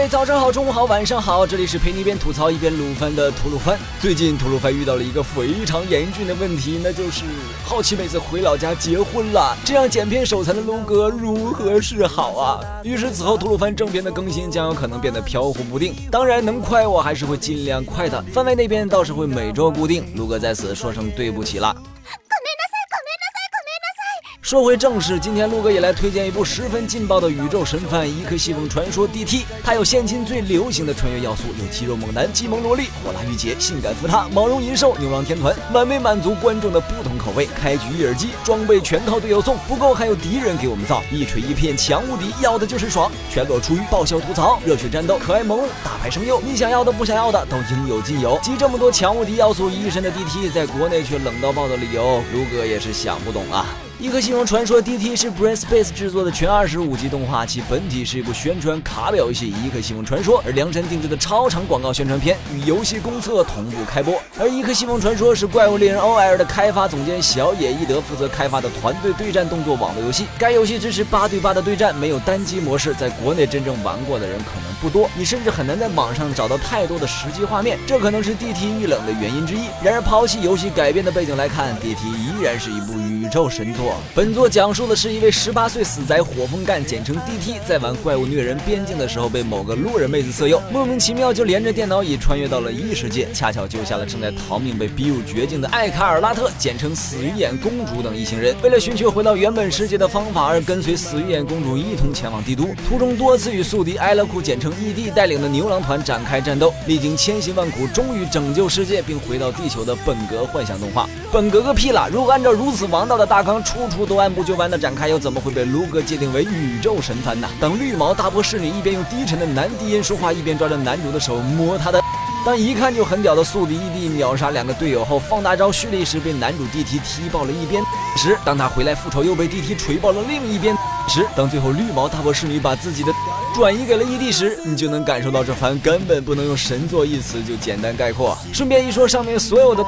位早上好，中午好，晚上好，这里是陪你一边吐槽一边撸番的吐鲁番。最近吐鲁番遇到了一个非常严峻的问题，那就是好奇妹子回老家结婚了，这样剪片手残的撸哥如何是好啊？于是此后吐鲁番正片的更新将有可能变得飘忽不定。当然能快我还是会尽量快的，番外那边倒是会每周固定。撸哥在此说声对不起了。说回正事，今天陆哥也来推荐一部十分劲爆的宇宙神番《一颗西风传说 DT》。它有现今最流行的穿越要素，有肌肉猛男、激萌萝莉、火辣御姐、性感福塔、毛绒银兽、牛郎天团，完美满足观众的不同口味。开局一耳机，装备全靠队友送，不够还有敌人给我们造，一锤一片强无敌，要的就是爽。全裸出狱，爆笑吐槽，热血战斗，可爱萌物，大牌声优，你想要的不想要的都应有尽有。集这么多强无敌要素于一身的 DT，在国内却冷到爆的理由，陆哥也是想不懂啊。《一颗星空传说》DT 是 Brain Space 制作的全二十五集动画，其本体是一部宣传卡表游戏《一颗星空传说》，而量身定制的超长广告宣传片与游戏公测同步开播。而《一颗星空传说》是怪物猎人 OL 的开发总监小野义德负责开发的团队对战动作网络游戏。该游戏支持八对八的对战，没有单机模式，在国内真正玩过的人可能不多，你甚至很难在网上找到太多的实际画面，这可能是 DT 遇冷的原因之一。然而，抛弃游戏改编的背景来看，DT 依然是一部宇宙神作。本作讲述的是一位十八岁死宅火风干，简称 DT，在玩怪物虐人边境的时候，被某个路人妹子色诱，莫名其妙就连着电脑椅穿越到了异世界，恰巧救下了正在逃命、被逼入绝境的艾卡尔拉特，简称死鱼眼公主等一行人。为了寻求回到原本世界的方法，而跟随死鱼眼公主一同前往帝都，途中多次与宿敌埃勒库，简称 ED 带领的牛郎团展开战斗，历经千辛万苦，终于拯救世界并回到地球的本格幻想动画。本格个屁啦！如果按照如此王道的大纲，处处都按部就班的展开，又怎么会被卢哥界定为宇宙神番呢？等绿毛大波侍女一边用低沉的男低音说话，一边抓着男主的手摸他的；当一看就很屌的宿敌异地秒杀两个队友后，放大招蓄力时被男主 DT 踢爆了一边时，当他回来复仇又被 DT 锤爆了另一边时，当最后绿毛大波侍女把自己的转移给了异地时，你就能感受到这番根本不能用神作一词就简单概括。顺便一说，上面所有的。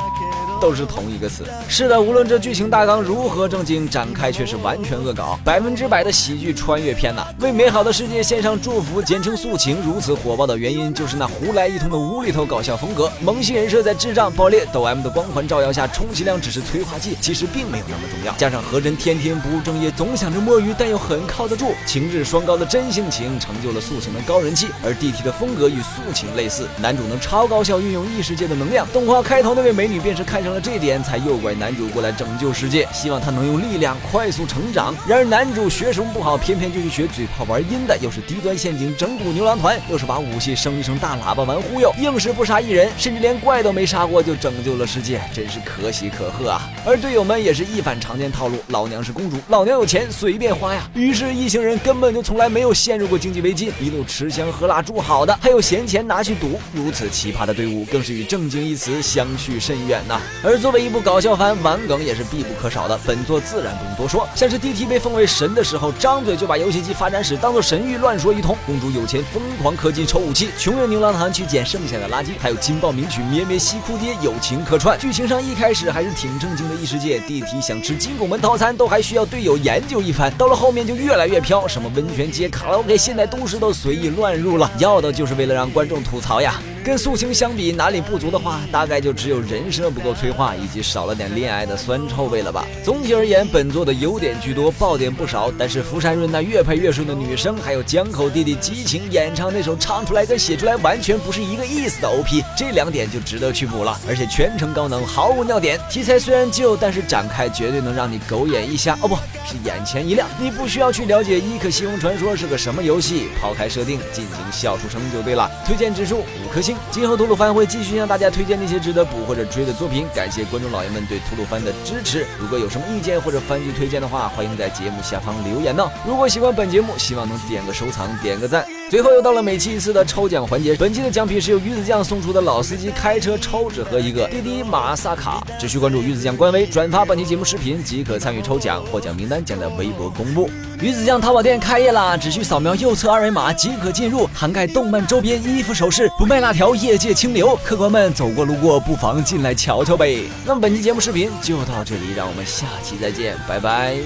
都是同一个词。是的，无论这剧情大纲如何正经，展开却是完全恶搞，百分之百的喜剧穿越片呐！为美好的世界献上祝福，简称素情。如此火爆的原因，就是那胡来一通的无厘头搞笑风格。萌新人设在智障爆裂抖 M 的光环照耀下，充其量只是催化剂，其实并没有那么重要。加上何真天天不务正业，总想着摸鱼，但又很靠得住，情质双高的真性情，成就了素情的高人气。而 DT 的风格与素情类似，男主能超高效运用异世界的能量。动画开头那位美女便是看上。了这点才诱拐男主过来拯救世界，希望他能用力量快速成长。然而男主学什么不好，偏偏就去学嘴炮玩阴的，又是低端陷阱整蛊牛郎团，又是把武器升一声大喇叭玩忽悠，硬是不杀一人，甚至连怪都没杀过就拯救了世界，真是可喜可贺啊！而队友们也是一反常见套路，老娘是公主，老娘有钱随便花呀。于是一行人根本就从来没有陷入过经济危机，一路吃香喝辣住好的，还有闲钱拿去赌。如此奇葩的队伍，更是与正经一词相去甚远呐。而作为一部搞笑番，玩梗也是必不可少的。本作自然不用多说，像是 DT 被封为神的时候，张嘴就把游戏机发展史当做神谕乱说一通；公主有钱疯狂氪金抽武器，穷人牛郎团去捡剩下的垃圾，还有金爆名曲咩咩西哭爹友情客串。剧情上一开始还是挺正经的异世界，DT 想吃金拱门套餐都还需要队友研究一番，到了后面就越来越飘，什么温泉街、卡拉 OK、现代都市都随意乱入了，要的就是为了让观众吐槽呀。跟素情相比，哪里不足的话，大概就只有人设不够催化，以及少了点恋爱的酸臭味了吧。总体而言，本作的优点居多，爆点不少。但是福山润那越配越顺的女声，还有江口弟弟激情演唱那首唱出来跟写出来完全不是一个意思的 OP，这两点就值得去补了。而且全程高能，毫无尿点。题材虽然旧，但是展开绝对能让你狗眼一瞎。哦，不是眼前一亮。你不需要去了解《伊克西翁传说》是个什么游戏，抛开设定，尽情笑出声就对了。推荐指数五颗星。今后吐鲁番会继续向大家推荐那些值得补或者追的作品，感谢观众老爷们对吐鲁番的支持。如果有什么意见或者番剧推荐的话，欢迎在节目下方留言呢。如果喜欢本节目，希望能点个收藏，点个赞。最后又到了每期一次的抽奖环节，本期的奖品是由鱼子酱送出的老司机开车抽纸盒一个，滴滴马萨卡。只需关注鱼子酱官微，转发本期节目视频即可参与抽奖，获奖名单将在微博公布。鱼子酱淘宝店开业啦，只需扫描右侧二维码即可进入，涵盖动漫周边、衣服、首饰，不卖辣条，业界清流。客官们走过路过，不妨进来瞧瞧呗。那么本期节目视频就到这里，让我们下期再见，拜拜。